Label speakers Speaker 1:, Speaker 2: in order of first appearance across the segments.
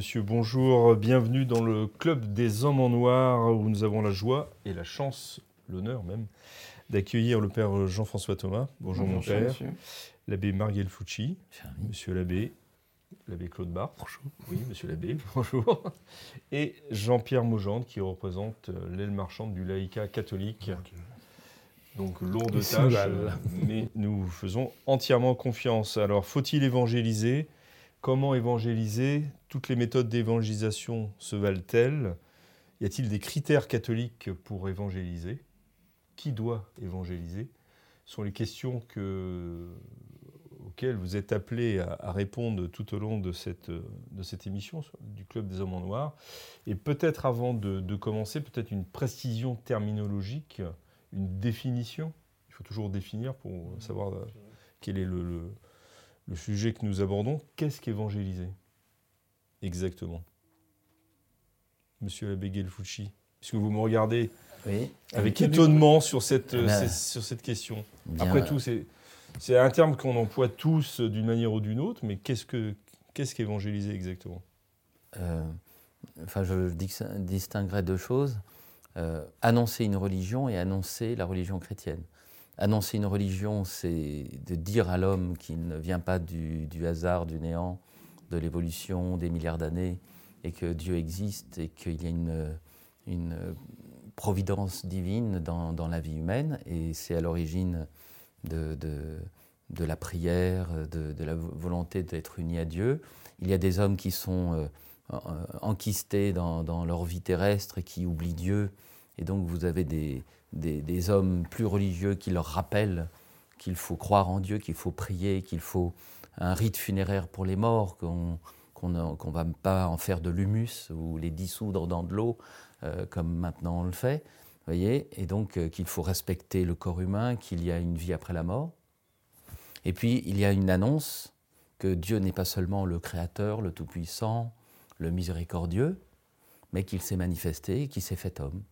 Speaker 1: monsieur, bonjour. Bienvenue dans le Club des Hommes en Noir où nous avons la joie et la chance, l'honneur même, d'accueillir le père Jean-François Thomas. Bonjour, mon
Speaker 2: Bonjour,
Speaker 1: père.
Speaker 2: monsieur.
Speaker 1: L'abbé Marguel Fucci. Monsieur l'abbé. L'abbé Claude Barre. Bonjour. Oui, monsieur l'abbé. Bonjour. Et Jean-Pierre Maugendre qui représente euh, l'aile marchande du laïcat catholique. Donc lourde tâche, euh, mais nous vous faisons entièrement confiance. Alors, faut-il évangéliser? Comment évangéliser? Toutes les méthodes d'évangélisation se valent-elles? Y a-t-il des critères catholiques pour évangéliser? Qui doit évangéliser? Ce sont les questions que- auxquelles vous êtes appelés à, répondre tout au long de cette, émission du Club des Hommes en Noir. Et peut-être avant de, commencer, peut-être une précision terminologique, une définition. Il faut toujours définir pour savoir euh, quel est le- le sujet que nous abordons. Qu'est-ce qu'évangéliser Exactement? Monsieur l'abbé Gelfucci, puisque vous me regardez
Speaker 3: Oui.
Speaker 1: avec étonnement sur cette,
Speaker 3: Eh ben,
Speaker 1: c'est- sur cette question?
Speaker 3: Bien,
Speaker 1: Après tout, c'est un terme qu'on emploie tous d'une manière ou d'une autre, mais qu'est-ce que qu'est-ce qu'évangéliser exactement?
Speaker 3: Euh, enfin, je dis- distinguerais deux choses. Euh, annoncer une religion et annoncer la religion chrétienne. Annoncer une religion, c'est de dire à l'homme qu'il ne vient pas du, hasard, du néant, de l'évolution des milliards d'années, et que Dieu existe et qu'il y a une, providence divine dans, la vie humaine, et c'est à l'origine de, la prière, de, la vo- volonté d'être uni à Dieu. Il y a des hommes qui sont euh, euh, enquistés dans, dans leur vie terrestre et qui oublient Dieu. Et donc vous avez des, des- hommes plus religieux qui leur rappellent qu'il faut croire en Dieu, qu'il faut prier, qu'il faut un rite funéraire pour les morts, qu'on ne va pas en faire de l'humus ou les dissoudre dans de l'eau, euh, comme maintenant on le fait. voyez Et donc euh, qu'il faut respecter le corps humain, qu'il y a une vie après la mort. Et puis il y a une annonce que Dieu n'est pas seulement le Créateur, le Tout-Puissant, le Miséricordieux, mais qu'il s'est manifesté, qu'il s'est fait homme,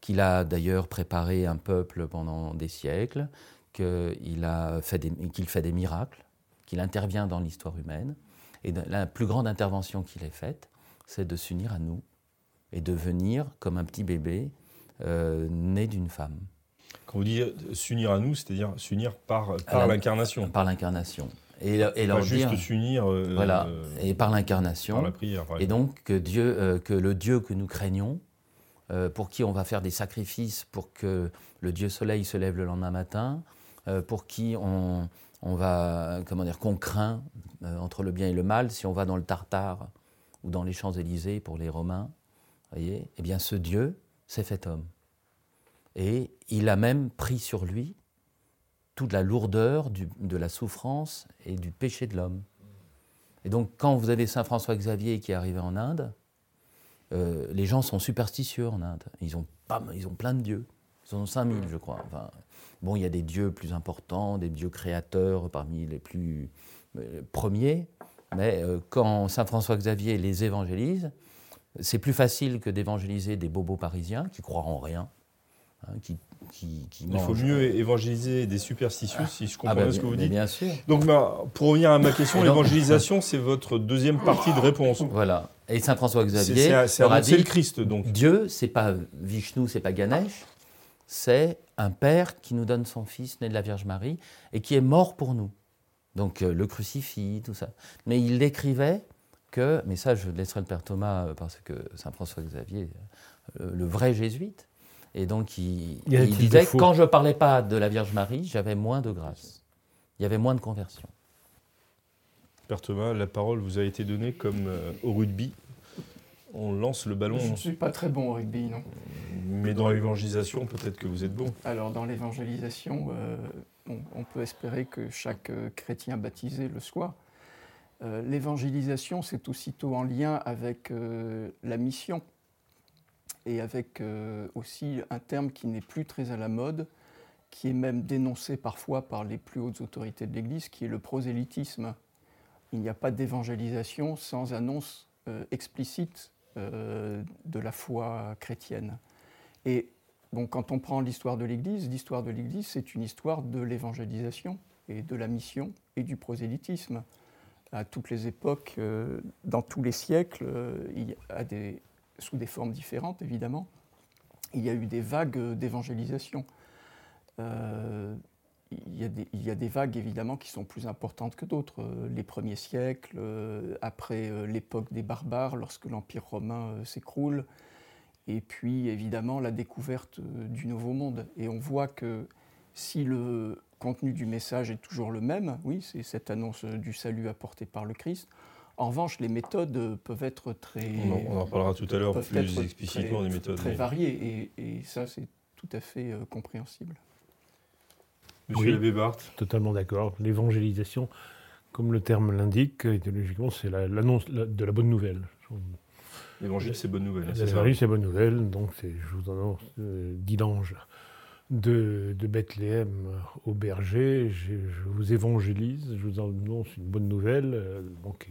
Speaker 3: qu'il a d'ailleurs préparé un peuple pendant des siècles, qu'il a fait des, qu'il fait des miracles, qu'il intervient dans l'histoire humaine. Et la plus grande intervention qu'il ait faite, c'est de s'unir à nous et de venir comme un petit bébé euh, né d'une femme,
Speaker 1: Quand vous dites s'unir à nous, c'est-à-dire s'unir par, par l'incarnation.
Speaker 3: par l'incarnation. Et, et leur
Speaker 1: juste s'unir euh,
Speaker 3: voilà,
Speaker 1: euh,
Speaker 3: et par
Speaker 1: par
Speaker 3: l'incarnation,
Speaker 1: la prière. par
Speaker 3: Et donc que, Dieu, euh, que le Dieu que nous craignons, euh, pour qui on va faire des sacrifices pour que le Dieu soleil se lève le lendemain matin, euh, pour qui on, on va, comment dire, qu'on craint euh, entre le bien et le mal, si on va dans le Tartare ou dans les Champs-Élysées pour les Romains, voyez, eh bien ce Dieu s'est fait homme. Et il a même pris sur lui toute la lourdeur de la souffrance et du péché de l'homme. Et donc, quand vous avez Saint François Xavier qui est arrivé en Inde, euh, les gens sont superstitieux en Inde. Ils ont, ils ont plein de dieux. Ils en ont 5000, je crois. Enfin, bon, il y a des dieux plus importants, des dieux créateurs parmi les plus euh, premiers. Mais euh, quand Saint François Xavier les évangélise, c'est plus facile que d'évangéliser des bobos parisiens qui croient en rien, hein, qui, qui, qui
Speaker 1: Il faut mieux évangéliser des superstitieux, si je comprends
Speaker 3: Ah bah,
Speaker 1: bien ce que vous dites.
Speaker 3: Bien sûr.
Speaker 1: Donc, ma- pour revenir à ma question, l'évangélisation, c'est votre deuxième partie de réponse.
Speaker 3: Voilà. Et Saint François
Speaker 1: C'est
Speaker 3: Xavier
Speaker 1: c'est- c'est
Speaker 3: leur a
Speaker 1: annoncer le
Speaker 3: dit
Speaker 1: Christ, donc.
Speaker 3: Dieu, c'est pas Vishnu, c'est pas Ganesh, c'est un père qui nous donne son fils né de la Vierge Marie et qui est mort pour nous. Donc euh, le crucifix, tout ça. Mais il décrivait que, mais ça je laisserai le père Thomas euh, parce que Saint François Xavier, euh, le vrai jésuite, et donc il, il
Speaker 2: de
Speaker 3: disait quand je parlais pas de la Vierge Marie, j'avais moins de grâce. Il y avait moins de conversion.
Speaker 1: Thomas, la parole vous a été donnée comme euh, au rugby. On lance le ballon,
Speaker 2: Je ne suis pas très bon au rugby, non.
Speaker 1: mais dans l'évangélisation, peut-être que vous êtes bon.
Speaker 2: Alors, dans l'évangélisation, euh, on, on peut espérer que chaque euh, chrétien baptisé le soit. L'évangélisation, c'est aussitôt en lien avec la mission et avec aussi un terme qui n'est plus très à la mode, qui est même dénoncé parfois par les plus hautes autorités de l'Église, qui est le prosélytisme. Il n'y a pas d'évangélisation sans annonce euh, explicite euh, de la foi chrétienne. Et bon, quand on prend l'histoire de l'Église, l'histoire de l'Église, c'est une histoire de l'évangélisation et de la mission et du prosélytisme. À toutes les époques, euh, dans tous les siècles, sous des formes différentes évidemment, il y a eu des vagues d'évangélisation. Euh, il, y a des, il, y a des, vagues évidemment qui sont plus importantes que d'autres. Euh, les premiers siècles, euh, après l'époque des barbares, lorsque l'Empire romain s'écroule, et puis évidemment la découverte du Nouveau Monde. Et on voit que si le contenu du message est toujours le même, oui, c'est cette annonce du salut apporté par le Christ. En revanche, les méthodes peuvent être très.
Speaker 1: On en, parlera tout à l'heure plus explicitement des méthodes.
Speaker 2: Très variées, et, et ça, c'est tout à fait compréhensible.
Speaker 1: Monsieur oui,
Speaker 4: Totalement d'accord. L'évangélisation, comme le terme l'indique, idéologiquement, c'est l'annonce de la bonne nouvelle.
Speaker 1: L'évangile, c'est bonne nouvelle.
Speaker 4: L'évangile, c'est bonne nouvelle. Donc, je vous annonce euh, d'Ilange de, de, Bethléem au berger. Je, vous évangélise, je vous annonce une bonne nouvelle. Euh, donc,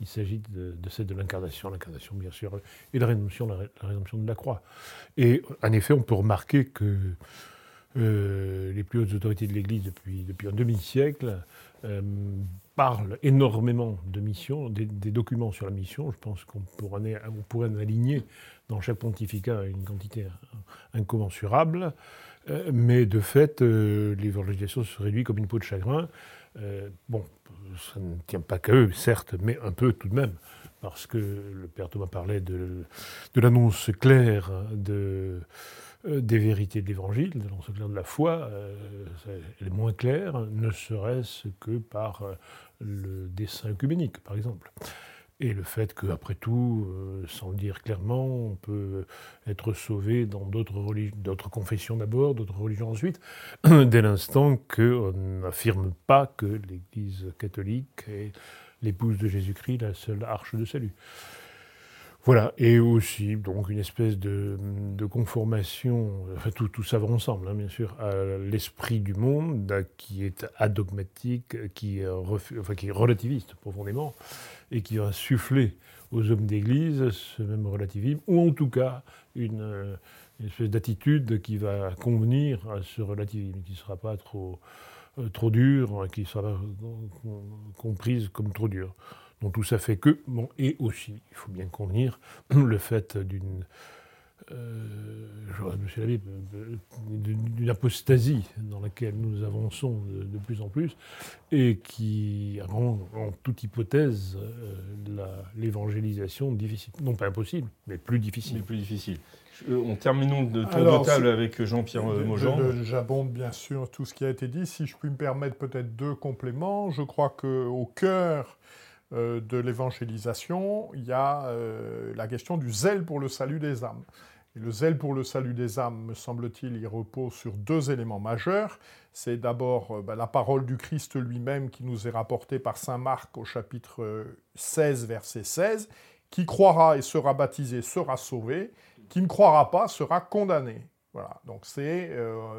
Speaker 4: il s'agit de, celle de l'incarnation, l'incarnation, bien sûr, et la rédemption, la, la rédemption de la croix. Et en effet, on peut remarquer que euh, les plus hautes autorités de l'Église depuis, depuis un demi-siècle euh, parlent énormément de mission, des, documents sur la mission. Je pense qu'on pourrait, en aligner dans chaque pontificat une quantité incommensurable. Euh, mais de fait, l'évangélisation se réduit comme une peau de chagrin. bon, ça ne tient pas qu'à eux, certes, mais un peu tout de même parce que le Père Thomas parlait de, l'annonce claire euh, des vérités de l'Évangile, de l'enseignement de la foi, euh, elle est moins claire, ne serait-ce que par euh, le dessin œcuménique, par exemple. Et le fait qu'après tout, sans le dire clairement, on peut être sauvé dans d'autres confessions d'abord, d'autres religions ensuite, dès l'instant qu'on n'affirme pas que l'Église catholique est l'épouse de Jésus-Christ, la seule arche de salut. Voilà, et aussi donc une espèce de, conformation, enfin tout, ça va ensemble, hein, bien sûr, à l'esprit du monde qui est adogmatique, qui, enfin, qui est relativiste profondément, et qui va souffler aux hommes d'Église ce même relativisme, ou en tout cas une, espèce d'attitude qui va convenir à ce relativisme, qui ne sera pas trop, euh, trop dur, qui sera comprise comme trop dur. Donc tout ça fait que, bon, et aussi, il faut bien convenir, le fait d'une euh, d'une apostasie dans laquelle nous avançons de, plus en plus et qui rend en toute hypothèse euh, l'évangélisation difficile. Non pas impossible, mais plus difficile.
Speaker 1: Mais plus difficile. On termine de tour de table avec Jean-Pierre Maujean.
Speaker 5: J'abonde bien sûr tout ce qui a été dit. Si je puis me permettre peut-être deux compléments, je crois qu'au cœur euh, de l'évangélisation, il y a euh, la question du zèle pour le salut des âmes. Et le zèle pour le salut des âmes, me semble-t-il, il repose sur deux éléments majeurs. C'est d'abord euh, bah, la parole du Christ lui-même qui nous est rapportée par Saint Marc au chapitre 16, verset 16. Qui croira et sera baptisé sera sauvé, qui ne croira pas sera condamné. Voilà, donc c'est,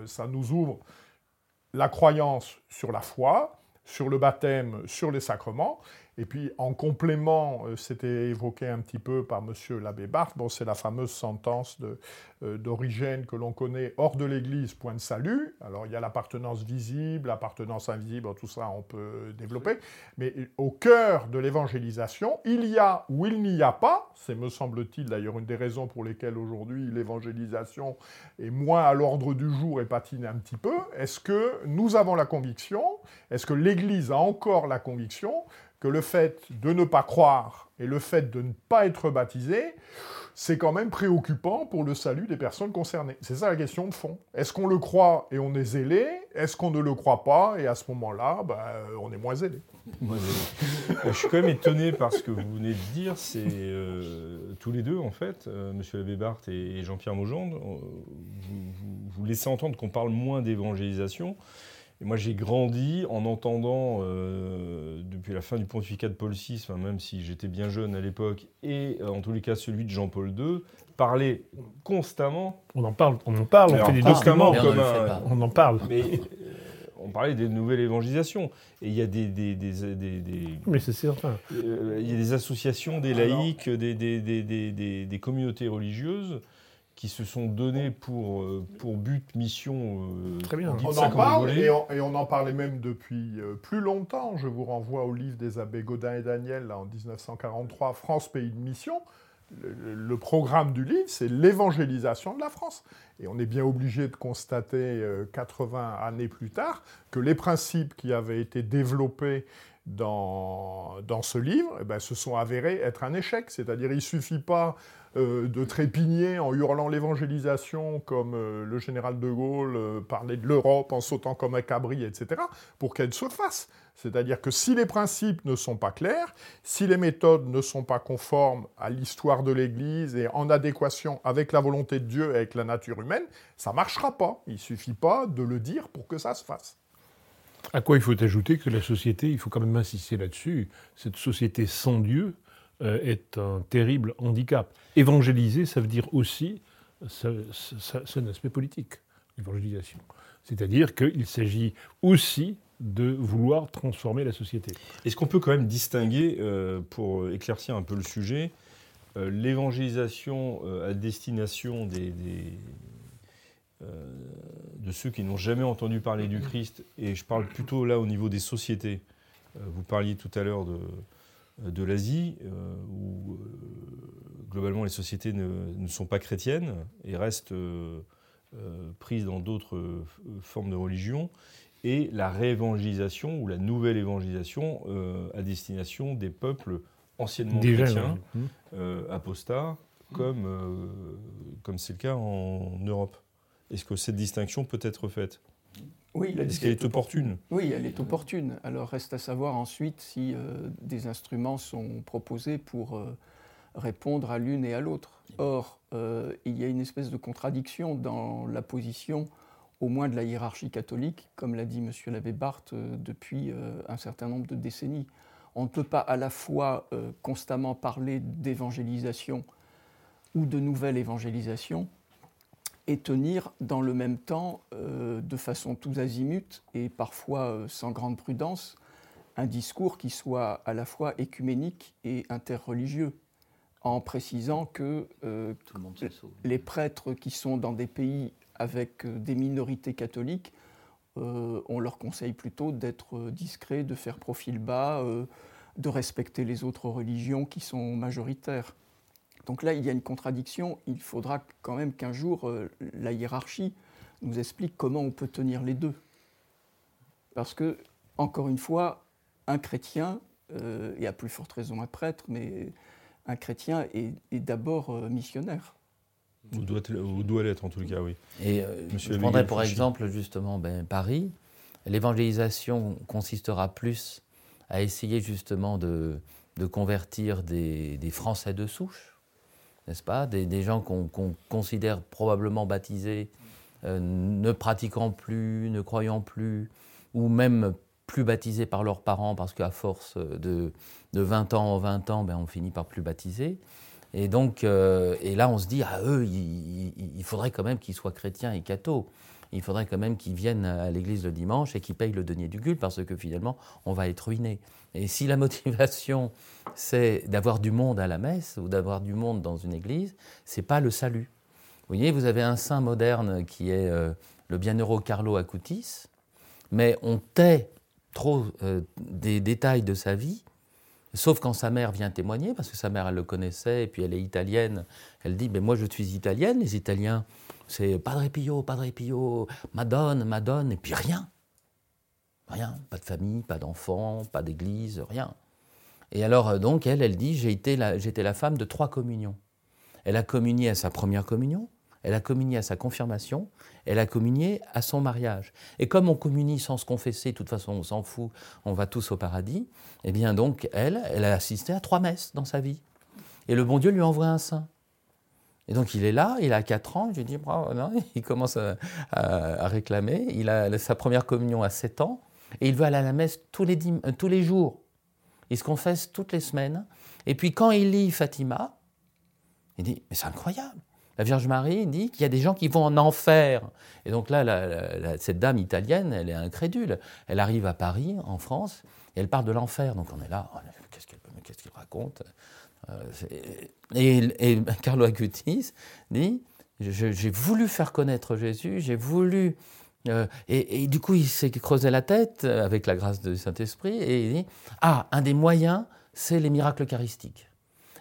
Speaker 5: ça nous ouvre la croyance sur la foi, sur le baptême, sur les sacrements, et puis en complément, euh, c'était évoqué un petit peu par M. l'abbé Barthes, bon, c'est la fameuse sentence euh, d'Origène que l'on connaît hors de l'Église, point de salut. Alors il y a l'appartenance visible, l'appartenance invisible, tout ça on peut développer. Mais au cœur de l'évangélisation, il y a ou il n'y a pas, c'est me semble-t-il d'ailleurs une des raisons pour lesquelles aujourd'hui l'évangélisation est moins à l'ordre du jour et patine un petit peu, est-ce que nous avons la conviction, est-ce que l'Église a encore la conviction que le fait de ne pas croire et le fait de ne pas être baptisé, c'est quand même préoccupant pour le salut des personnes concernées. C'est ça la question de fond. Est-ce qu'on le croit et on est zélé? Est-ce qu'on ne le croit pas et à ce moment-là, ben, on est moins zélé?
Speaker 1: Je suis quand même étonné par ce que vous venez de dire. C'est euh, tous les deux, en fait, euh, Monsieur Abbé Barthes et, Jean-Pierre Maugendre, euh, vous, vous, laissez entendre qu'on parle moins d'évangélisation. Et moi, j'ai grandi en entendant, euh, depuis la fin du pontificat de Paul VI, même si j'étais bien jeune à l'époque, et euh, en tous les cas celui de Jean-Paul II, parler constamment.
Speaker 4: On en parle, on en parle, on fait des documents.
Speaker 1: Comme un,
Speaker 4: on en parle.
Speaker 1: Mais euh, on parlait des nouvelles évangélisations. Et il y a des. des, des, des
Speaker 4: mais c'est certain.
Speaker 1: il y a des associations, des laïcs, des, des, communautés religieuses qui se sont donnés pour, euh, pour but, mission.
Speaker 4: Euh, Très bien.
Speaker 5: On en parle et on, en parlait même depuis euh, plus longtemps. Je vous renvoie au livre des abbés Godin et Daniel là, en 1943, France, pays de mission. Le, programme du livre, c'est l'évangélisation de la France. Et on est bien obligé de constater, 80 années plus tard, que les principes qui avaient été développés dans, ce livre eh ben, se sont avérés être un échec. C'est-à-dire, il ne suffit pas euh, de trépigner en hurlant l'évangélisation comme euh, le général de Gaulle euh, parlait de l'Europe en sautant comme un cabri, etc., pour qu'elle se fasse. C'est-à-dire que si les principes ne sont pas clairs, si les méthodes ne sont pas conformes à l'histoire de l'Église et en adéquation avec la volonté de Dieu et avec la nature humaine, ça ne marchera pas. Il ne suffit pas de le dire pour que ça se fasse.
Speaker 4: À quoi il faut ajouter que la société, il faut quand même insister là-dessus, cette société sans Dieu, euh, est un terrible handicap. Évangéliser, ça veut dire aussi, c'est un aspect politique, l'évangélisation. C'est-à-dire qu'il s'agit aussi de vouloir transformer la société.
Speaker 1: Est-ce qu'on peut quand même distinguer, euh, pour éclaircir un peu le sujet, euh, l'évangélisation à destination des, de ceux qui n'ont jamais entendu parler du Christ, et je parle plutôt là au niveau des sociétés. vous parliez tout à l'heure de, de l'Asie, euh, où euh, globalement les sociétés ne, sont pas chrétiennes et restent euh, prises dans d'autres formes de religion, et la réévangélisation ou la nouvelle évangélisation à destination des peuples anciennement chrétiens, apostats, comme comme c'est le cas en Europe. Est-ce que cette distinction peut être faite?
Speaker 2: Oui,
Speaker 1: Est-ce qu'elle est opportune?
Speaker 2: Oui, elle est opportune. Alors reste à savoir ensuite si euh, des instruments sont proposés pour euh, répondre à l'une et à l'autre. Or, euh, il y a une espèce de contradiction dans la position, au moins de la hiérarchie catholique, comme l'a dit M. l'abbé Barthes depuis un certain nombre de décennies. On ne peut pas à la fois constamment parler d'évangélisation ou de nouvelle évangélisation et tenir dans le même temps, euh, de façon tous azimut et parfois euh, sans grande prudence, un discours qui soit à la fois écuménique et interreligieux, en précisant que euh, les prêtres qui sont dans des pays avec des minorités catholiques, on leur conseille plutôt d'être discrets, de faire profil bas, de respecter les autres religions qui sont majoritaires. Donc là, il y a une contradiction. Il faudra quand même qu'un jour, euh, la hiérarchie nous explique comment on peut tenir les deux. Parce que, encore une fois, un chrétien, euh, et à plus forte raison un prêtre, mais un chrétien est, d'abord euh, missionnaire.
Speaker 1: Ou doit, doit l'être en tout cas, oui.
Speaker 3: Et je prendrais pour exemple justement ben, Paris. L'évangélisation consistera plus à essayer justement de, convertir des, des Français de souche n'est-ce pas des, gens qu'on considère probablement baptisés, euh, ne pratiquant plus, ne croyant plus, ou même plus baptisés par leurs parents, parce qu'à force de, 20 ans en 20 ans, ben, on finit par plus baptiser. Et donc, euh, et là, on se dit, à eux, il, faudrait quand même qu'ils soient chrétiens et cathos il faudrait quand même qu'ils viennent à l'église le dimanche et qu'ils payent le denier du culte parce que finalement, on va être ruiné. Et si la motivation, c'est d'avoir du monde à la messe ou d'avoir du monde dans une église, c'est pas le salut. Vous voyez, vous avez un saint moderne qui est euh, le bienheureux Carlo Acutis, mais on tait trop euh, des détails de sa vie, sauf quand sa mère vient témoigner, parce que sa mère, elle le connaissait, et puis elle est italienne. Elle dit, mais moi je suis italienne, les Italiens, c'est Padre Pio, Padre Pio, Madone, Madone, et puis rien. Rien, pas de famille, pas d'enfants, pas d'église, rien. Et alors, euh, donc, elle, elle dit J'étais la, la femme de trois communions. Elle a communié à sa première communion, elle a communié à sa confirmation, elle a communié à son mariage. Et comme on communie sans se confesser, de toute façon, on s'en fout, on va tous au paradis, eh bien, donc, elle, elle a assisté à trois messes dans sa vie. Et le bon Dieu lui envoie un saint. Et donc il est là, il a 4 ans, je lui dis, il commence à, réclamer, il a sa première communion à 7 ans, et il veut aller à la messe tous les, dim- euh, tous les jours. Il se confesse toutes les semaines. Et puis quand il lit Fatima, il dit, mais c'est incroyable. La Vierge Marie dit qu'il y a des gens qui vont en enfer. Et donc là, cette dame italienne, elle est incrédule. Elle arrive à Paris, en France, et elle parle de l'enfer. Donc on est là, oh, qu'est-ce qu'elle raconte? Et, et Carlo Acutis dit, j'ai voulu faire connaître Jésus, j'ai voulu... euh, et, du coup, il s'est creusé la tête euh, avec la grâce du Saint-Esprit, et il dit, ah, un des moyens, c'est les miracles eucharistiques.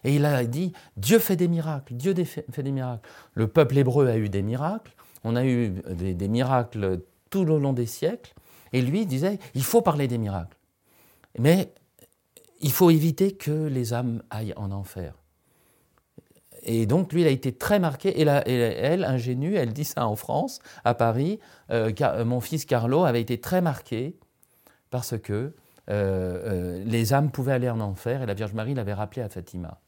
Speaker 3: Et il a dit, Dieu fait des miracles, Dieu fait des miracles. Le peuple hébreu a eu des miracles, on a eu des, des miracles tout au long des siècles, et lui disait, il faut parler des miracles. Mais il faut éviter que les âmes aillent en enfer. Et donc, lui, il a été très marqué. Et, elle, ingénue, elle dit ça en France, à Paris. euh, euh, mon fils Carlo avait été très marqué parce que euh, les âmes pouvaient aller en enfer et la Vierge Marie l'avait rappelé à Fatima.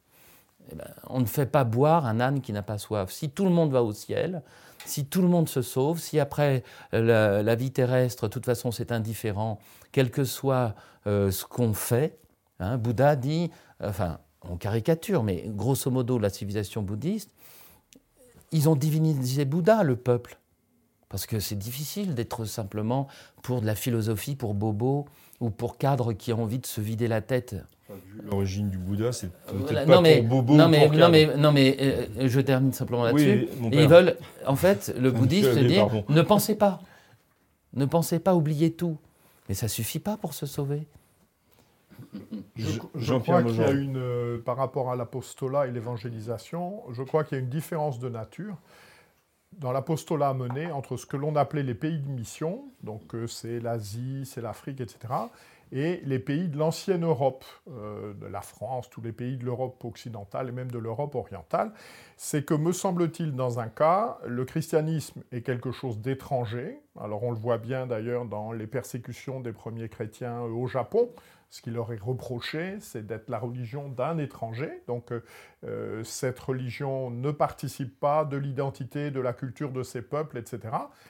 Speaker 3: Eh ben, on ne fait pas boire un âne qui n'a pas soif. Si tout le monde va au ciel, si tout le monde se sauve, si après la, vie terrestre, de toute façon, c'est indifférent, quel que soit ce qu'on fait, hein, Bouddha dit, enfin, on caricature, mais grosso modo, la civilisation bouddhiste, ils ont divinisé Bouddha, le peuple. Parce que c'est difficile d'être simplement pour de la philosophie, pour bobo ou pour cadre qui a envie de se vider la tête.
Speaker 1: L'origine du Bouddha, c'est peut-être
Speaker 3: Voilà,
Speaker 1: pas
Speaker 3: non, mais,
Speaker 1: pour Bobo
Speaker 3: non,
Speaker 1: ou
Speaker 3: mais,
Speaker 1: pour
Speaker 3: non, mais, non, mais euh, je termine simplement là-dessus.
Speaker 1: Oui,
Speaker 3: ils veulent, en fait, le bouddhiste dit ne pensez pas. Ne pensez pas, oubliez tout. Mais ça suffit pas pour se sauver.
Speaker 5: Je, crois qu'il y a une, euh, par rapport à l'apostolat et l'évangélisation, je crois qu'il y a une différence de nature dans l'apostolat mené entre ce que l'on appelait les pays de mission, donc euh, c'est l'Asie, c'est l'Afrique, etc., et les pays de l'ancienne Europe, euh, de la France, tous les pays de l'Europe occidentale et même de l'Europe orientale, c'est que, me semble-t-il, dans un cas, le christianisme est quelque chose d'étranger. Alors on le voit bien d'ailleurs dans les persécutions des premiers chrétiens euh, au Japon. Ce qui leur est reproché, c'est d'être la religion d'un étranger. Donc euh, cette religion ne participe pas de l'identité, de la culture de ces peuples, etc.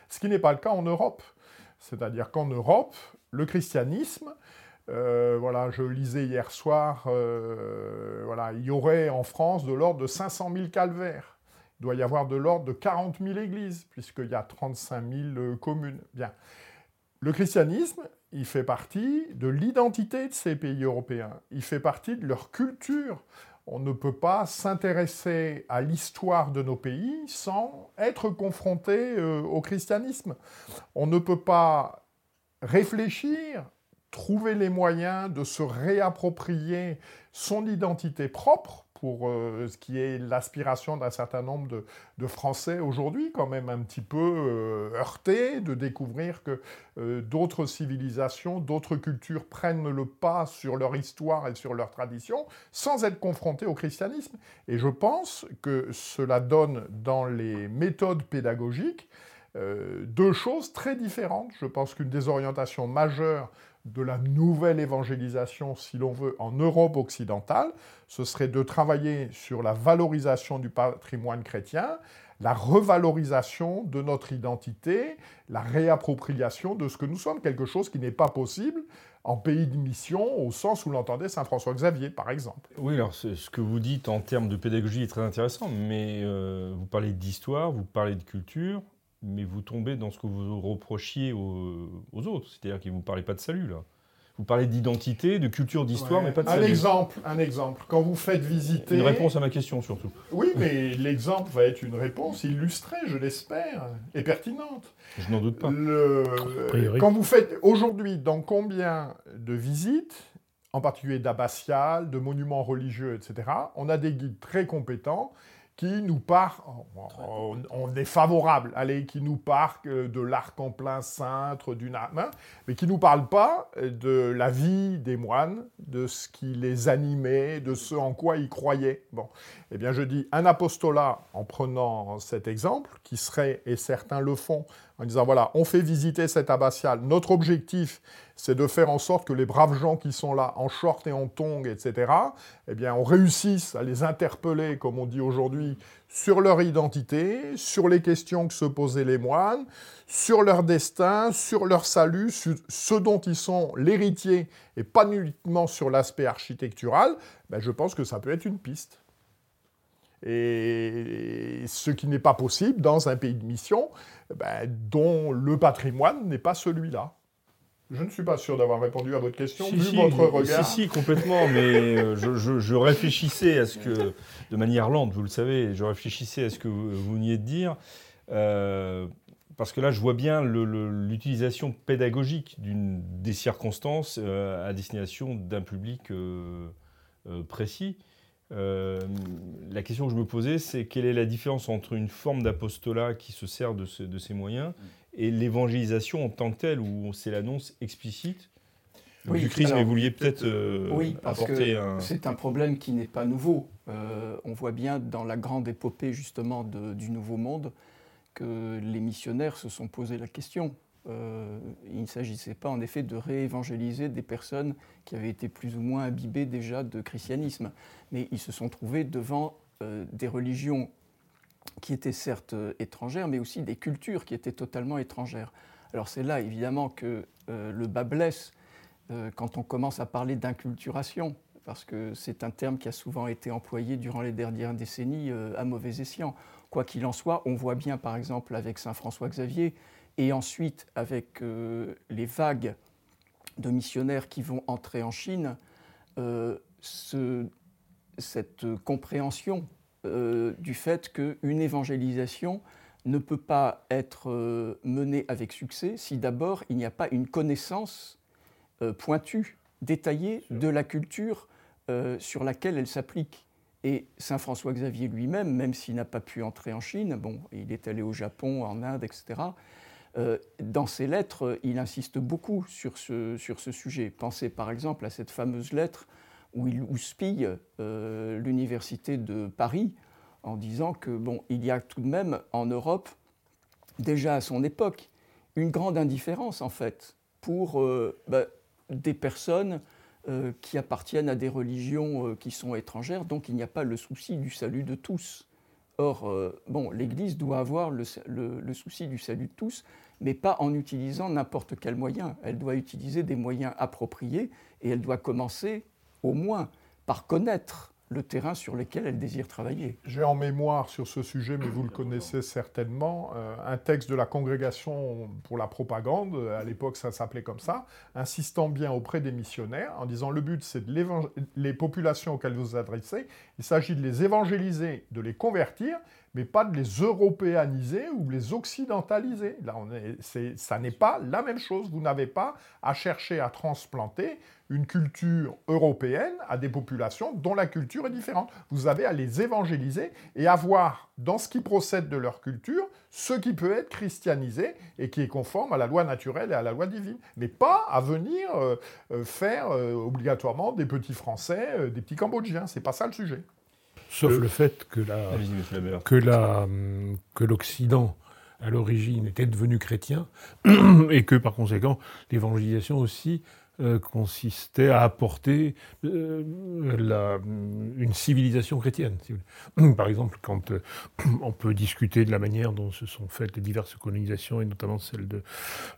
Speaker 5: Ce qui n'est pas le cas en Europe. C'est-à-dire qu'en Europe, le christianisme, euh, voilà, je lisais hier soir, euh, voilà, il y aurait en France de l'ordre de 500 000 calvaires. Il doit y avoir de l'ordre de 40 000 églises, puisqu'il y a 35 000 euh, communes. Bien. Le christianisme, il fait partie de l'identité de ces pays européens. Il fait partie de leur culture. On ne peut pas s'intéresser à l'histoire de nos pays sans être confronté au christianisme. On ne peut pas réfléchir, trouver les moyens de se réapproprier son identité propre pour euh, ce qui est l'aspiration d'un certain nombre de, Français aujourd'hui, quand même un petit peu euh, heurtés de découvrir que euh, d'autres civilisations, d'autres cultures prennent le pas sur leur histoire et sur leur tradition sans être confrontés au christianisme. Et je pense que cela donne dans les méthodes pédagogiques euh, deux choses très différentes. Je pense qu'une des orientations majeures de la nouvelle évangélisation, si l'on veut, en Europe occidentale, ce serait de travailler sur la valorisation du patrimoine chrétien, la revalorisation de notre identité, la réappropriation de ce que nous sommes, quelque chose qui n'est pas possible en pays de mission, au sens où l'entendait Saint François Xavier, par exemple.
Speaker 1: Oui, alors ce que vous dites en termes de pédagogie est très intéressant, mais euh, vous parlez d'histoire, vous parlez de culture, mais vous tombez dans ce que vous reprochiez aux, aux autres, c'est-à-dire que vous ne parlez pas de salut, là. Vous parlez d'identité, de culture, d'histoire,
Speaker 5: Ouais.
Speaker 1: mais pas de
Speaker 5: un
Speaker 1: salut.
Speaker 5: exemple, un exemple. Quand vous faites visiter...
Speaker 1: Une réponse à ma question, surtout.
Speaker 5: Oui, mais l'exemple va être une réponse illustrée, je l'espère, et pertinente.
Speaker 1: Je n'en doute pas.
Speaker 5: Le-
Speaker 4: priori.
Speaker 5: Quand vous faites aujourd'hui, dans combien de visites, en particulier d'abbatiales, de monuments religieux, etc., on a des guides très compétents qui nous parlent, on, on est favorable, allez, qui nous parlent euh, de l'arc en plein cintre, d'une âme, mais qui ne nous parlent pas euh, de la vie des moines, de ce qui les animait, de ce en quoi ils croyaient. Bon, eh bien je dis un apostolat en prenant cet exemple, qui serait, et certains le font, en disant voilà, on fait visiter cette abbatiale. Notre objectif, c'est de faire en sorte que les braves gens qui sont là, en short et en tongs, etc., eh bien, on réussisse à les interpeller, comme on dit aujourd'hui, sur leur identité, sur les questions que se posaient les moines, sur leur destin, sur leur salut, sur ce dont ils sont l'héritier, et pas uniquement sur l'aspect architectural, ben, je pense que ça peut être une piste. Et ce qui n'est pas possible dans un pays de mission ben, dont le patrimoine n'est pas celui-là. Je ne suis pas sûr d'avoir répondu à votre question,
Speaker 1: si,
Speaker 5: vu
Speaker 1: si,
Speaker 5: votre regard.
Speaker 1: Si, si, complètement, mais euh, je, je, je, réfléchissais à ce que, de manière lente, vous le savez, je réfléchissais à ce que vous, vous veniez de dire, euh, parce que là, je vois bien l'utilisation pédagogique des circonstances euh, à destination d'un public euh, euh, précis. Euh, la question que je me posais, c'est quelle est la différence entre une forme d'apostolat qui se sert de, ce, de ces moyens et l'évangélisation en tant que telle, où c'est l'annonce explicite
Speaker 2: oui,
Speaker 1: du Christ, mais vous vouliez peut-être euh,
Speaker 2: oui, parce
Speaker 1: apporter
Speaker 2: que
Speaker 1: un...
Speaker 2: C'est un problème qui n'est pas nouveau. Euh, on voit bien dans la grande épopée justement de, du Nouveau Monde que les missionnaires se sont posé la question. Euh, il ne s'agissait pas en effet de réévangéliser des personnes qui avaient été plus ou moins imbibées déjà de christianisme, mais ils se sont trouvés devant euh, des religions qui étaient certes euh, étrangères, mais aussi des cultures qui étaient totalement étrangères. Alors c'est là évidemment que euh, le bas blesse euh, quand on commence à parler d'inculturation, parce que c'est un terme qui a souvent été employé durant les dernières décennies à mauvais escient. Quoi qu'il en soit, on voit bien par exemple avec Saint François Xavier et ensuite avec les vagues de missionnaires qui vont entrer en Chine, ce, cette compréhension euh, du fait qu'une évangélisation ne peut pas être euh, menée avec succès si d'abord il n'y a pas une connaissance euh, pointue, détaillée de la culture sur laquelle elle s'applique. Et Saint François Xavier lui-même, même s'il n'a pas pu entrer en Chine, bon, il est allé au Japon, en Inde, etc. euh, dans ses lettres, il insiste beaucoup sur ce, sur ce sujet. Pensez par exemple à cette fameuse lettre où il houspille euh, l'université de Paris en disant que bon, il y a tout de même en Europe, déjà à son époque, une grande indifférence en fait pour euh, bah, des personnes euh, qui appartiennent à des religions qui sont étrangères, donc il n'y a pas le souci du salut de tous. Or, bon, l'Église doit avoir le souci du salut de tous, mais pas en utilisant n'importe quel moyen. Elle doit utiliser des moyens appropriés et elle doit commencer au moins par connaître le terrain sur lequel elle désire travailler.
Speaker 5: J'ai en mémoire sur ce sujet, mais vous le connaissez certainement, euh, un texte de la Congrégation pour la propagande, à l'époque ça s'appelait comme ça, insistant bien auprès des missionnaires, en disant le but c'est de les populations auxquelles vous vous adressez, il s'agit de les évangéliser, de les convertir, mais pas de les européaniser ou les occidentaliser. Là, ça n'est pas la même chose. Vous n'avez pas à chercher à transplanter une culture européenne à des populations dont la culture est différente. Vous avez à les évangéliser et à voir dans ce qui procède de leur culture ce qui peut être christianisé et qui est conforme à la loi naturelle et à la loi divine. Mais pas à venir euh, euh, faire euh, obligatoirement des petits Français, euh, des petits Cambodgiens. C'est pas ça le sujet.
Speaker 4: Sauf
Speaker 1: Euh,
Speaker 4: le fait que la, que la, hum, que l'Occident, à l'origine, était devenu chrétien, et que par conséquent, l'évangélisation aussi consistait à apporter euh, une civilisation chrétienne. Par exemple, quand euh, on peut discuter de la manière dont se sont faites les diverses colonisations, et notamment celle de,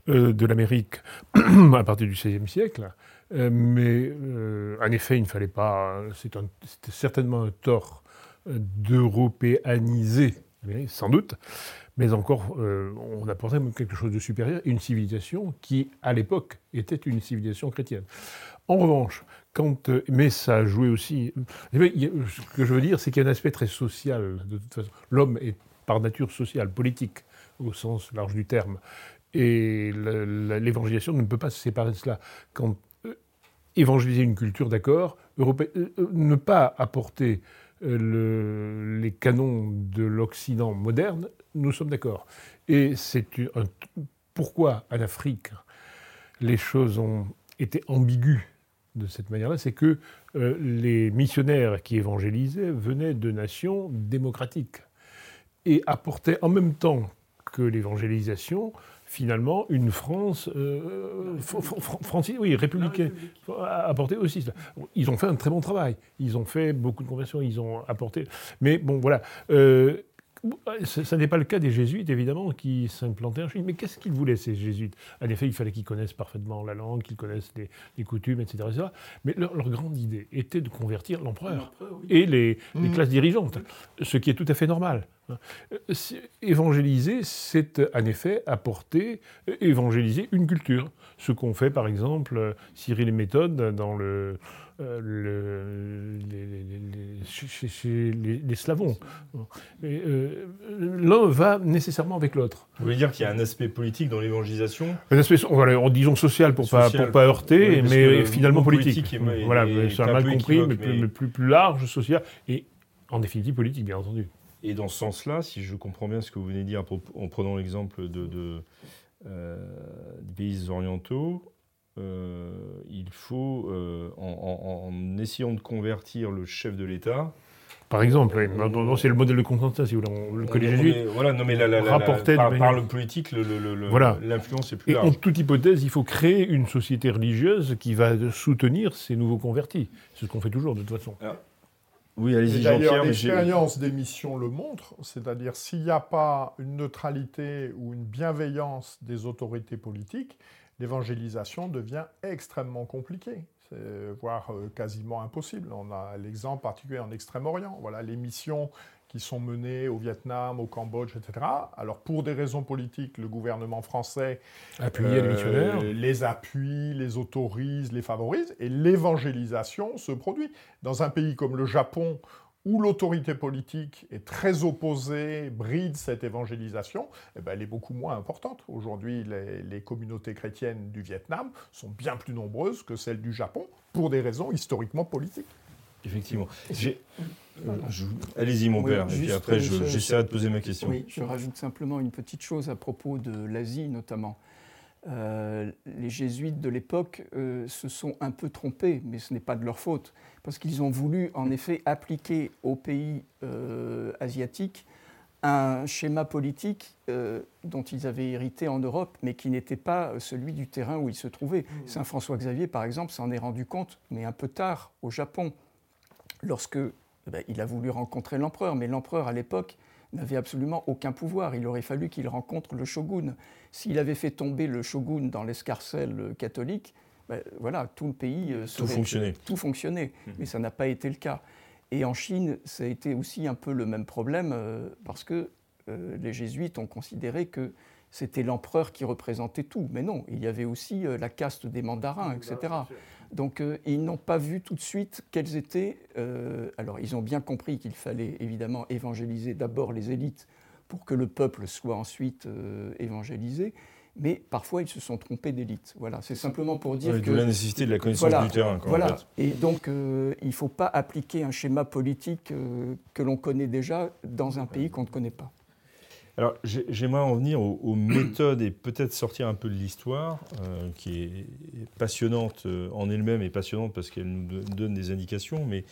Speaker 4: euh, de l'Amérique à partir du XVIe siècle, euh, mais euh, en effet, il ne fallait pas. C'était certainement un tort euh, d'européaniser, l'Amérique, sans doute, mais encore, euh, on apportait quelque chose de supérieur, une civilisation qui, à l'époque, était une civilisation chrétienne. En revanche, quand, euh, mais ça a joué aussi. eh Ce que je veux dire, c'est qu'il y a un aspect très social. De toute façon, l'homme est par nature social, politique, au sens large du terme. Et l'évangélisation ne peut pas se séparer de cela. Quand euh, évangéliser une culture, d'accord, ne pas apporter le- les canons de l'Occident moderne, nous sommes d'accord. Et c'est pourquoi en Afrique les choses ont été ambiguës de cette manière-là, c'est que euh, les missionnaires qui évangélisaient venaient de nations démocratiques et apportaient en même temps que l'évangélisation, finalement, une France, euh, oui, républicaine, a apporté aussi cela. Ils ont fait un très bon travail. Ils ont fait beaucoup de conversions. Ils ont apporté. Mais bon, voilà. Euh, ce n'est pas le cas des jésuites, évidemment, qui s'implantaient en Chine. Mais qu'est-ce qu'ils voulaient, ces jésuites? En effet, il fallait qu'ils connaissent parfaitement la langue, qu'ils connaissent les, coutumes, etc., Mais leur, grande idée était de convertir l'empereur et les, mmh. classes dirigeantes, ce qui est tout à fait normal. Évangéliser, c'est en effet apporter, évangéliser une culture. Ce qu'ont fait, par exemple, Cyril et Méthode dans le, euh, les, chez, les, Slavons. Euh, l'un va nécessairement avec l'autre.
Speaker 1: Vous voulez dire qu'il y a un aspect politique dans l'évangélisation
Speaker 4: Un aspect, voilà, disons social pour ne pas, pas heurter, mais finalement politique. voilà, c'est mal compris, mais, plus, plus, large, social, et en définitive politique, bien entendu.
Speaker 1: Et dans ce sens-là, si je comprends bien ce que vous venez de dire en prenant l'exemple de, euh, des pays orientaux, il faut, euh, en, essayant de convertir le chef de l'État,
Speaker 4: par exemple, c'est le modèle de Constantin, si vous voulez, que les jésuites
Speaker 1: voilà, non, mais la, la, par, le politique, l'influence est plus large.
Speaker 4: Et en toute hypothèse, il faut créer une société religieuse qui va soutenir ces nouveaux convertis. C'est ce qu'on fait toujours, de toute façon.
Speaker 1: Ah. Oui, allez-y,
Speaker 5: Jean-Pierre. L'expérience des missions le montre, c'est-à-dire s'il n'y a pas une neutralité ou une bienveillance des autorités politiques, l'évangélisation devient extrêmement compliquée, voire euh, quasiment impossible. On a l'exemple particulier en Extrême-Orient. Voilà, les missions qui sont menées au Vietnam, au Cambodge, etc. Alors pour des raisons politiques, le gouvernement français
Speaker 4: euh,
Speaker 5: les appuie, les autorise, les favorise, et l'évangélisation se produit. Dans un pays comme le Japon, où l'autorité politique est très opposée, bride cette évangélisation, eh ben, elle est beaucoup moins importante. Aujourd'hui, les, communautés chrétiennes du Vietnam sont bien plus nombreuses que celles du Japon, pour des raisons historiquement politiques.
Speaker 1: Effectivement. Euh, allez-y, mon père, et puis après, euh, j'essaierai de poser ma question.
Speaker 2: Oui, je rajoute simplement une petite chose à propos de l'Asie, notamment. Euh, les jésuites de l'époque euh, se sont un peu trompés, mais ce n'est pas de leur faute, parce qu'ils ont voulu en effet appliquer aux pays euh, asiatiques un schéma politique dont ils avaient hérité en Europe, mais qui n'était pas celui du terrain où ils se trouvaient. Mmh. Saint François Xavier, par exemple, s'en est rendu compte, mais un peu tard, au Japon, lorsque eh ben, il a voulu rencontrer l'empereur, mais l'empereur à l'époque n'avait absolument aucun pouvoir. Il aurait fallu qu'il rencontre le shogun. S'il avait fait tomber le shogun dans l'escarcelle catholique, ben, voilà, tout le pays
Speaker 1: euh, tout fonctionnait.
Speaker 2: Tout fonctionnait, mhm. mais ça n'a pas été le cas. Et en Chine, ça a été aussi un peu le même problème euh, parce que euh, les jésuites ont considéré que c'était l'empereur qui représentait tout. Mais non, il y avait aussi la caste des mandarins, etc. Donc euh, ils n'ont pas vu tout de suite quels étaient... Euh, alors ils ont bien compris qu'il fallait évidemment évangéliser d'abord les élites pour que le peuple soit ensuite euh, évangélisé, mais parfois ils se sont trompés d'élite. Voilà, c'est simplement pour dire que...
Speaker 1: la nécessité de la connaissance du terrain.
Speaker 2: voilà, et donc il ne faut pas appliquer un schéma politique que l'on connaît déjà dans un pays qu'on ne connaît pas.
Speaker 1: Alors, j'aimerais en venir aux, méthodes et peut-être sortir un peu de l'histoire, euh, qui est passionnante euh, en elle-même et passionnante parce qu'elle nous donne des indications. Mais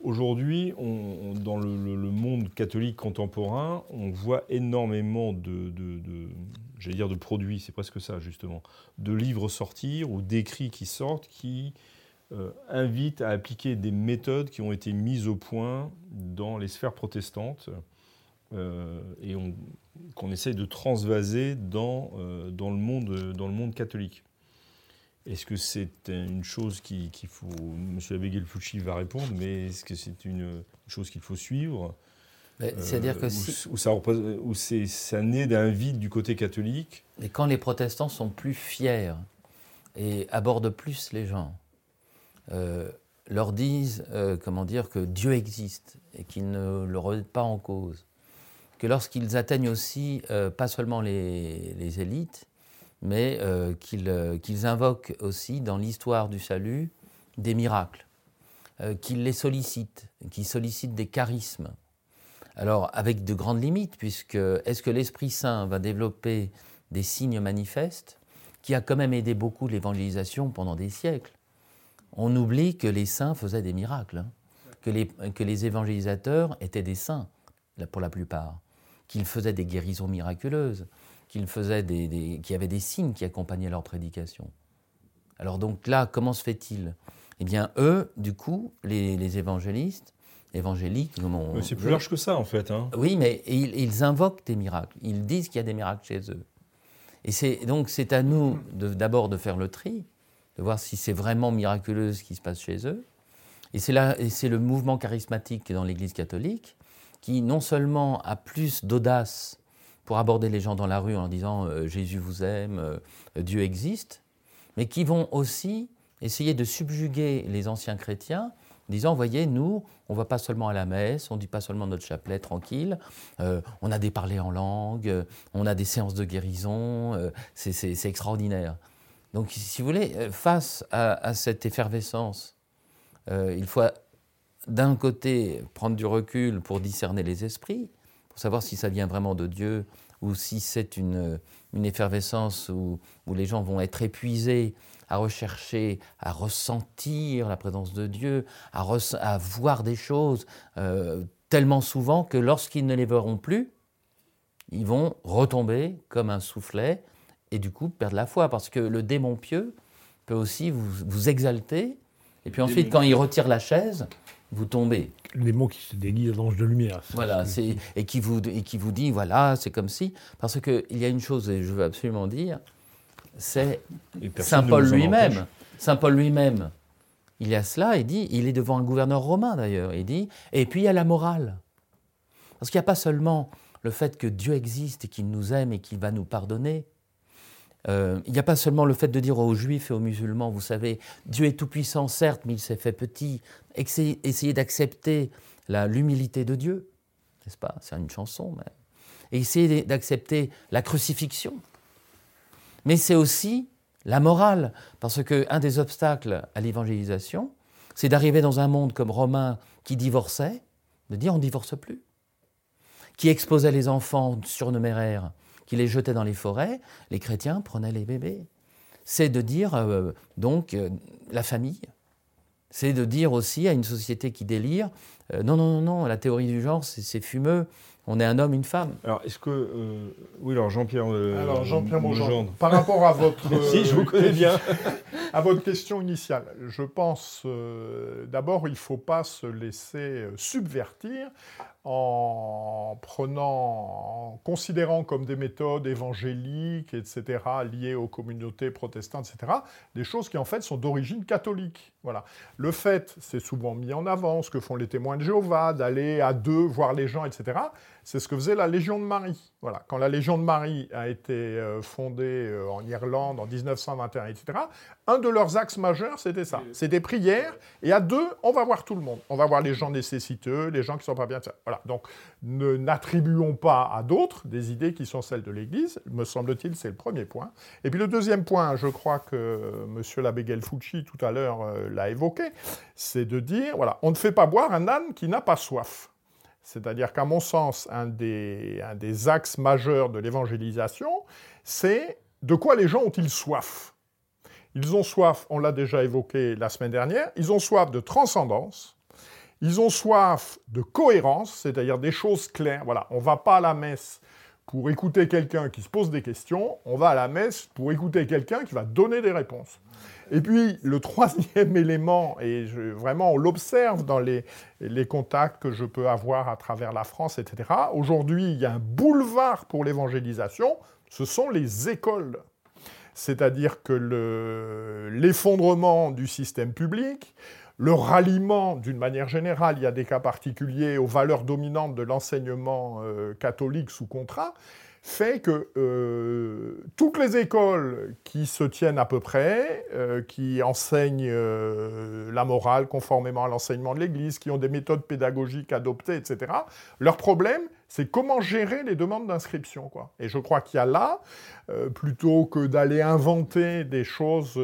Speaker 1: aujourd'hui, dans le, monde catholique contemporain, on voit énormément de, j'allais dire de produits, c'est presque ça justement, de livres sortir ou d'écrits qui sortent qui euh, invitent à appliquer des méthodes qui ont été mises au point dans les sphères protestantes. Et on, qu'on essaye de transvaser dans, euh, dans, le, monde, dans le monde catholique. Est-ce que c'est une chose qu'il faut. M. Abbé Guelfucci va répondre, mais est-ce que c'est une chose qu'il faut suivre?
Speaker 3: C'est-à-dire que
Speaker 1: si. Ça, naît d'un vide du côté catholique?
Speaker 3: Et quand les protestants sont plus fiers et abordent plus les gens, euh, leur disent, euh, comment dire, que Dieu existe et qu'ils ne le remettent pas en cause, que lorsqu'ils atteignent aussi, euh, pas seulement les, élites, mais euh, euh, qu'ils invoquent aussi dans l'histoire du salut des miracles, qu'ils les sollicitent, qu'ils sollicitent des charismes. Alors, avec de grandes limites, puisque est-ce que l'Esprit Saint va développer des signes manifestes, qui a quand même aidé beaucoup l'évangélisation pendant des siècles? On oublie que les saints faisaient des miracles, hein, que, les, que les évangélisateurs étaient des saints, pour la plupart qu'ils faisaient des guérisons miraculeuses, qu'ils faisaient des, qu'il y avait des signes qui accompagnaient leur prédication. Alors donc là, comment se fait-il? Eh bien, eux, du coup, les, évangélistes, évangéliques,
Speaker 1: C'est plus large que ça, en fait. Hein.
Speaker 3: Oui, mais ils, invoquent des miracles. Ils disent qu'il y a des miracles chez eux. Et c'est donc c'est à nous d'abord de, faire le tri, de voir si c'est vraiment miraculeux ce qui se passe chez eux. Et c'est là, et c'est le mouvement charismatique dans l'Église catholique qui non seulement a plus d'audace pour aborder les gens dans la rue en disant euh, Jésus vous aime, euh, Dieu existe, mais qui vont aussi essayer de subjuguer les anciens chrétiens en disant, voyez, nous, on ne va pas seulement à la messe, on ne dit pas seulement notre chapelet tranquille, euh, on a des parlers en langue, on a des séances de guérison, c'est extraordinaire. Donc, si vous voulez, face à, cette effervescence, il faut d'un côté prendre du recul pour discerner les esprits, savoir si ça vient vraiment de Dieu ou si c'est une, une, effervescence où, où, les gens vont être épuisés à rechercher, à ressentir la présence de Dieu, à, à voir des choses euh, tellement souvent que lorsqu'ils ne les verront plus, ils vont retomber comme un soufflet et du coup perdre la foi. Parce que le démon pieux peut aussi vous, vous exalter. Et puis ensuite quand il retire la chaise, vous tombez.
Speaker 4: Les mots qui se déguisent l'ange de lumière.
Speaker 3: Voilà, et qui, vous, et qui vous dit, voilà, c'est comme si. Parce qu'il y a une chose, et je veux absolument dire, c'est Saint Paul lui-même. Saint Paul lui-même, il y a cela, il dit, il est devant un gouverneur romain d'ailleurs, il dit, et puis il y a la morale. Parce qu'il n'y a pas seulement le fait que Dieu existe et qu'il nous aime et qu'il va nous pardonner, euh, il n'y a pas seulement le fait de dire aux juifs et aux musulmans, vous savez, Dieu est tout-puissant, certes, mais il s'est fait petit. Essayez, d'accepter l'humilité de Dieu, n'est-ce pas? C'est une chanson même. Et essayez d'accepter la crucifixion. Mais c'est aussi la morale, parce qu'un des obstacles à l'évangélisation, c'est d'arriver dans un monde comme Romain qui divorçait, de dire on ne divorce plus, qui exposait les enfants surnuméraires qui les jetait dans les forêts, les chrétiens prenaient les bébés. C'est de dire, euh, donc, euh, la famille. C'est de dire aussi à une société qui délire, euh, non, non, non, non, la théorie du genre, c'est fumeux. On est un homme, une femme.
Speaker 1: Alors, est-ce que. oui, alors Jean-Pierre.
Speaker 5: alors, Jean-Pierre Par rapport à votre.
Speaker 1: si, je vous connais bien.
Speaker 5: à votre question initiale, je pense d'abord, il ne faut pas se laisser subvertir en prenant, en considérant comme des méthodes évangéliques, etc., liées aux communautés protestantes, etc., des choses qui en fait sont d'origine catholique. Voilà. Le fait, c'est souvent mis en avant, ce que font les témoins de Jéhovah, d'aller à deux voir les gens, etc., c'est ce que faisait la Légion de Marie. Voilà. Quand la Légion de Marie a été euh, fondée euh, en Irlande en 1921, etc., un de leurs axes majeurs, c'était ça. C'est des prières, et à deux, on va voir tout le monde. On va voir les gens nécessiteux, les gens qui ne sont pas bien. Voilà. Donc, n'attribuons pas à d'autres des idées qui sont celles de l'Église, me semble-t-il, c'est le premier point. Et puis le deuxième point, je crois que M. l'abbé Gelfucci, tout à l'heure, euh, l'a évoqué, c'est de dire, voilà, on ne fait pas boire un âne qui n'a pas soif. C'est-à-dire qu'à mon sens, un des, axes majeurs de l'évangélisation, c'est de quoi les gens ont-ils soif? Ils ont soif, on l'a déjà évoqué la semaine dernière, ils ont soif de transcendance, ils ont soif de cohérence, c'est-à-dire des choses claires. Voilà, on ne va pas à la messe pour écouter quelqu'un qui se pose des questions, on va à la messe pour écouter quelqu'un qui va donner des réponses. Et puis, le troisième élément, et vraiment on l'observe dans les, contacts que je peux avoir à travers la France, etc., aujourd'hui, il y a un boulevard pour l'évangélisation, ce sont les écoles. C'est-à-dire que l'effondrement du système public, le ralliement, d'une manière générale, il y a des cas particuliers aux valeurs dominantes de l'enseignement euh, catholique sous contrat, fait que euh, toutes les écoles qui se tiennent à peu près, euh, qui enseignent euh, la morale conformément à l'enseignement de l'Église, qui ont des méthodes pédagogiques adoptées, etc., leur problème, c'est comment gérer les demandes d'inscription. Et je crois qu'il y a là, plutôt que d'aller inventer des choses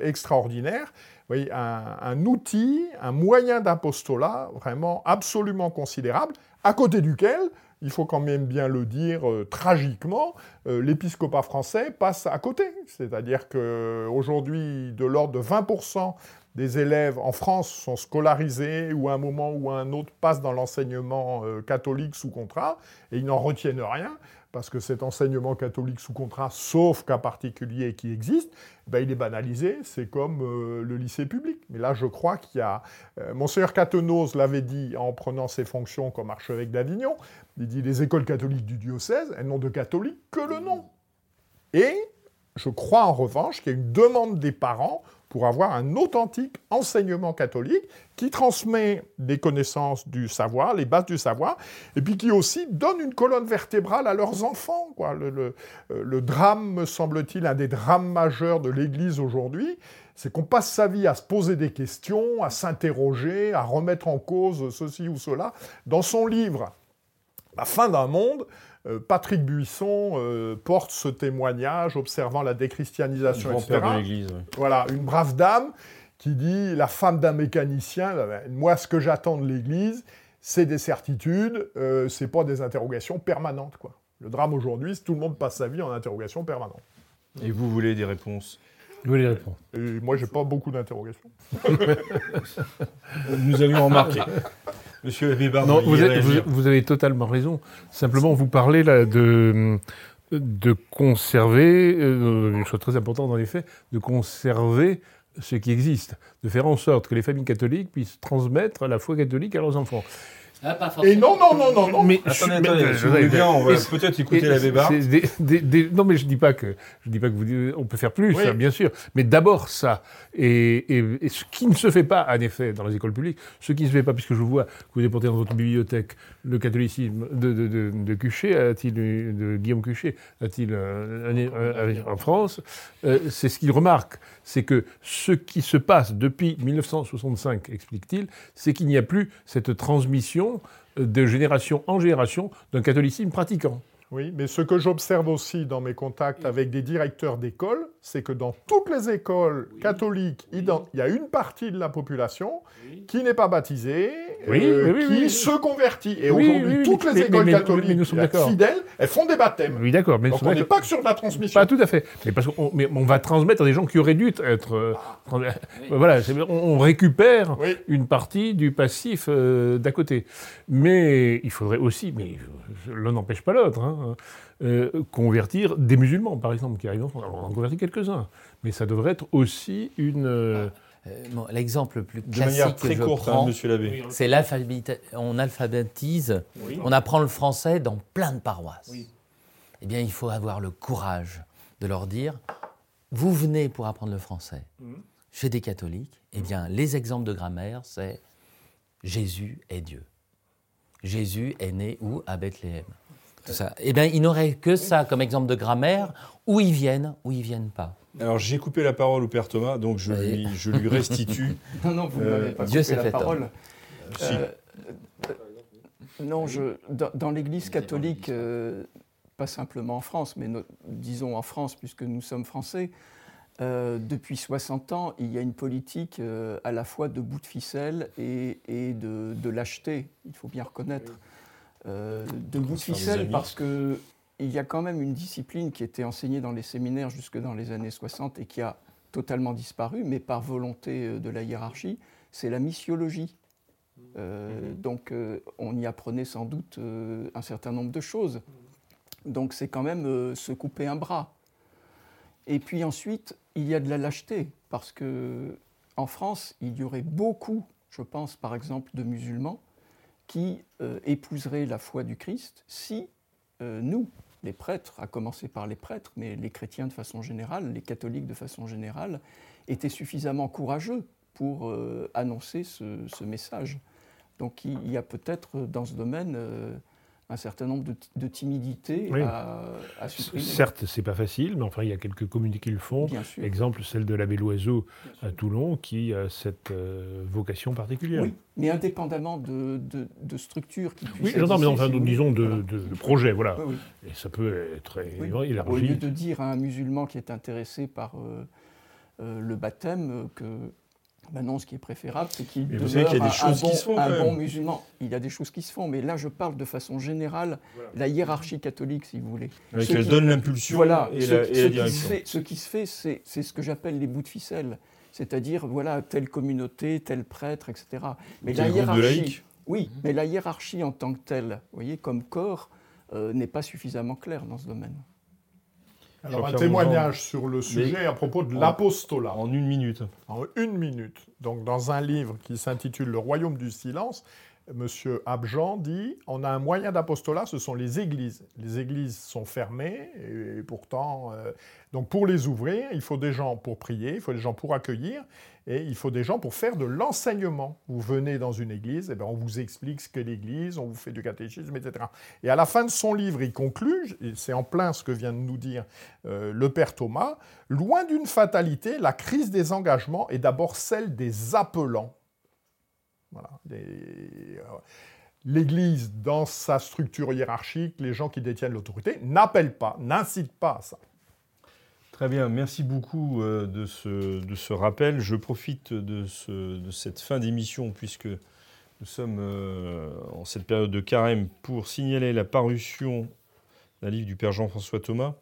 Speaker 5: extraordinaires, un, un outil, un moyen d'apostolat vraiment absolument considérable, à côté duquel il faut quand même bien le dire euh, tragiquement, euh, l'épiscopat français passe à côté. C'est-à-dire qu'aujourd'hui, de l'ordre de 20% des élèves en France sont scolarisés ou à un moment ou à un autre passent dans l'enseignement euh, catholique sous contrat et ils n'en retiennent rien parce que cet enseignement catholique sous contrat, sauf cas particulier qui existe, ben, il est banalisé, c'est comme euh, le lycée public. Mais là, je crois qu'il y a... Euh, Monseigneur Catenos l'avait dit en prenant ses fonctions comme archevêque d'Avignon, il dit les écoles catholiques du diocèse, elles n'ont de catholique que le nom. Et je crois en revanche qu'il y a une demande des parents pour avoir un authentique enseignement catholique qui transmet des connaissances du savoir, les bases du savoir, et puis qui aussi donne une colonne vertébrale à leurs enfants. Le, le drame, me semble-t-il, un des drames majeurs de l'Église aujourd'hui, c'est qu'on passe sa vie à se poser des questions, à s'interroger, à remettre en cause ceci ou cela. Dans son livre, La fin d'un monde, euh, Patrick Buisson euh, porte ce témoignage observant la déchristianisation, etc.
Speaker 1: de l'Église.
Speaker 5: Voilà, une brave dame qui dit la femme d'un mécanicien. Moi, ce que j'attends de l'Église, c'est des certitudes, euh, c'est pas des interrogations permanentes, quoi. Le drame aujourd'hui, c'est tout le monde passe sa vie en interrogation permanente.
Speaker 1: Et vous voulez des réponses?
Speaker 4: Vous voulez des réponses
Speaker 5: Et moi, j'ai pas beaucoup d'interrogations.
Speaker 1: Nous avions remarqué. Monsieur
Speaker 4: Non, vous, vous, avez totalement raison. Simplement, vous parlez là de, de conserver, euh, une chose très importante dans les faits, de conserver ce qui existe, de faire en sorte que les familles catholiques puissent transmettre la foi catholique à leurs enfants.
Speaker 5: Ah, et non, non, non, non, non.
Speaker 1: Mais attendez, attendez, je voulais bien, on va peut-être écouter la Bébar.
Speaker 4: non, mais je dis pas que je dis pas que vous on peut faire plus, bien sûr. Mais d'abord ça, et, et, ce qui ne se fait pas, en effet, dans les écoles publiques, ce qui ne se fait pas, puisque je vois que vous déportez dans votre bibliothèque le catholicisme de, de, de, de Cuchet, a-t-il de Guillaume Cuchet, a-t-il euh, en France, euh, c'est ce qu'il remarque, c'est que ce qui se passe depuis 1965, explique-t-il, c'est qu'il n'y a plus cette transmission de génération en génération d'un catholicisme pratiquant.
Speaker 5: Oui, mais ce que j'observe aussi dans mes contacts avec des directeurs d'écoles, c'est que dans toutes les écoles catholiques, il y a une partie de la population qui n'est pas baptisée, euh, qui se convertit. Et aujourd'hui, toutes les écoles catholiques fidèles, elles font des baptêmes.
Speaker 4: Oui, d'accord.
Speaker 5: Donc on n'est pas que sur la transmission.
Speaker 4: Pas tout à fait. Mais parce qu'on on va transmettre à des gens qui auraient dû être... Euh, voilà, on, récupère une partie du passif euh, d'à côté. Mais il faudrait aussi, mais l'un n'empêche pas l'autre, hein, convertir des musulmans, par exemple, qui arrivent en France. Alors, on en convertit quelques-uns. Mais ça devrait être aussi une...
Speaker 3: Euh, L'exemple le plus classique que je courte, hein, prends, c'est on alphabétise, on apprend le français dans plein de paroisses. Eh bien, il faut avoir le courage de leur dire, vous venez pour apprendre le français mmh. chez des catholiques, eh bien, les exemples de grammaire, c'est Jésus est Dieu. Jésus est né où? À Bethléem. Tout ça. Eh bien, il n'aurait que ça comme exemple de grammaire, où ils viennent, où ils viennent pas.
Speaker 1: Alors j'ai coupé la parole au Père Thomas, donc je, lui, je lui restitue.
Speaker 2: non, non, vous n'avez euh, pas Dieu coupé la parole. Euh, non, je, dans, l'Église catholique, euh, pas simplement en France, mais disons en France, puisque nous sommes français, depuis 60 ans, il y a une politique à la fois de bout de ficelle et, et de, de, lâcheté, il faut bien reconnaître. de bout de ficelle parce que il y a quand même une discipline qui était enseignée dans les séminaires jusque dans les années 60 et qui a totalement disparu, mais par volonté euh, de la hiérarchie, c'est la missiologie. Euh, donc euh, on y apprenait sans doute un certain nombre de choses. Donc c'est quand même se couper un bras. Et puis ensuite, il y a de la lâcheté, parce que en France, il y aurait beaucoup, je pense par exemple, de musulmans qui épouseraient la foi du Christ si nous, les prêtres, à commencer par les prêtres, mais les chrétiens de façon générale, les catholiques de façon générale, étaient suffisamment courageux pour euh, annoncer ce, message. Donc il y a peut-être dans ce domaine euh, un certain nombre de, timidités à, à, supprimer.
Speaker 4: Certes, c'est pas facile, mais enfin, il y a quelques communes qui le font. Exemple, celle de l'abbé Loiseau à Toulon, qui a cette euh, vocation particulière.
Speaker 2: Oui, mais indépendamment de, de, structures qui
Speaker 4: puissent. Oui, non, mais enfin, disons de, projets, voilà. Et ça peut être élargi.
Speaker 2: Au lieu de dire à un musulman qui est intéressé par euh, euh, le baptême que Maintenant, ce qui est préférable, c'est qu'il demeure un, bon, musulman. Il y a des choses qui se font, mais là, je parle de façon générale, la hiérarchie catholique, si vous voulez.
Speaker 1: Avec elle donne l'impulsion
Speaker 2: voilà, et, la, direction. ce qui se fait, c'est ce que j'appelle les bouts de ficelle. C'est-à-dire, voilà, telle communauté, tel prêtre, etc. Mais la hiérarchie, oui, mais la hiérarchie en tant que telle, vous voyez, comme corps, euh, n'est pas suffisamment claire dans ce domaine.
Speaker 5: Alors, un témoignage sur le sujet à propos de l'apostolat.
Speaker 1: En une minute.
Speaker 5: En une minute. Donc, dans un livre qui s'intitule Le royaume du silence, Monsieur Abjan dit on a un moyen d'apostolat, ce sont les églises. Les églises sont fermées et pourtant, euh, donc pour les ouvrir, il faut des gens pour prier, il faut des gens pour accueillir et il faut des gens pour faire de l'enseignement. Vous venez dans une église, et ben on vous explique ce qu'est l'église, on vous fait du catéchisme, etc. Et à la fin de son livre, il conclut, c'est en plein ce que vient de nous dire euh, le père Thomas, loin d'une fatalité, la crise des engagements est d'abord celle des appelants. Voilà. Euh, L'Église, dans sa structure hiérarchique, les gens qui détiennent l'autorité, n'appellent pas, n'incitent pas à ça.
Speaker 1: Très bien, merci beaucoup euh, de, ce, de ce rappel. Je profite de, ce- de cette fin d'émission puisque nous sommes euh, en cette période de carême pour signaler la parution d'un livre du Père Jean-François Thomas.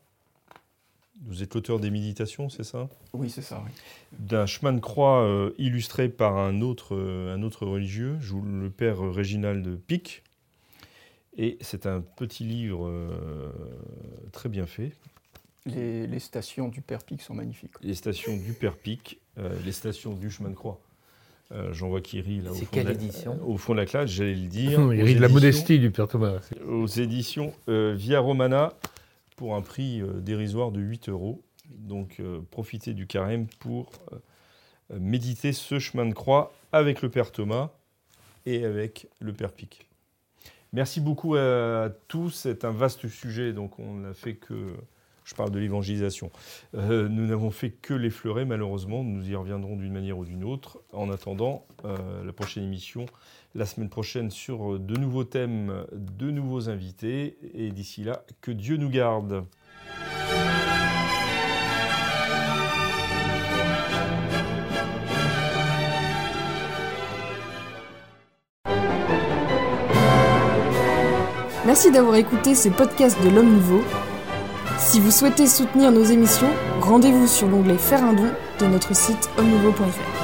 Speaker 1: Vous êtes l'auteur des Méditations, c'est ça?
Speaker 2: Oui, c'est ça, oui.
Speaker 1: D'un chemin de croix euh, illustré par un autre, euh, un autre religieux, le Père Réginald Pic. Et c'est un petit livre euh, très bien fait,
Speaker 2: Les, les stations du Père Pic sont magnifiques.
Speaker 1: les stations du Père Pic, euh, les stations du chemin de croix. Euh, J'en vois qui rit là au
Speaker 3: C'est
Speaker 1: fond,
Speaker 3: quelle
Speaker 1: de la,
Speaker 3: édition?
Speaker 1: au fond de la classe, j'allais le dire.
Speaker 4: Il rit de la modestie du Père Thomas.
Speaker 1: Aux éditions euh, Via Romana pour un prix euh, dérisoire de 8 euros. Donc euh, profitez du carême pour euh, méditer ce chemin de croix avec le Père Thomas et avec le Père Pic. Merci beaucoup à tous. C'est un vaste sujet, donc on n'a fait que. Je parle de l'évangélisation. Euh, nous n'avons fait que l'effleurer, malheureusement. Nous y reviendrons d'une manière ou d'une autre. En attendant, euh, la prochaine émission, la semaine prochaine, sur de nouveaux thèmes, de nouveaux invités. Et d'ici là, que Dieu nous garde.
Speaker 6: Merci d'avoir écouté ce podcast de l'Homme Nouveau. Si vous souhaitez soutenir nos émissions, rendez-vous sur l'onglet Faire un don de notre site homme-nouveau.fr.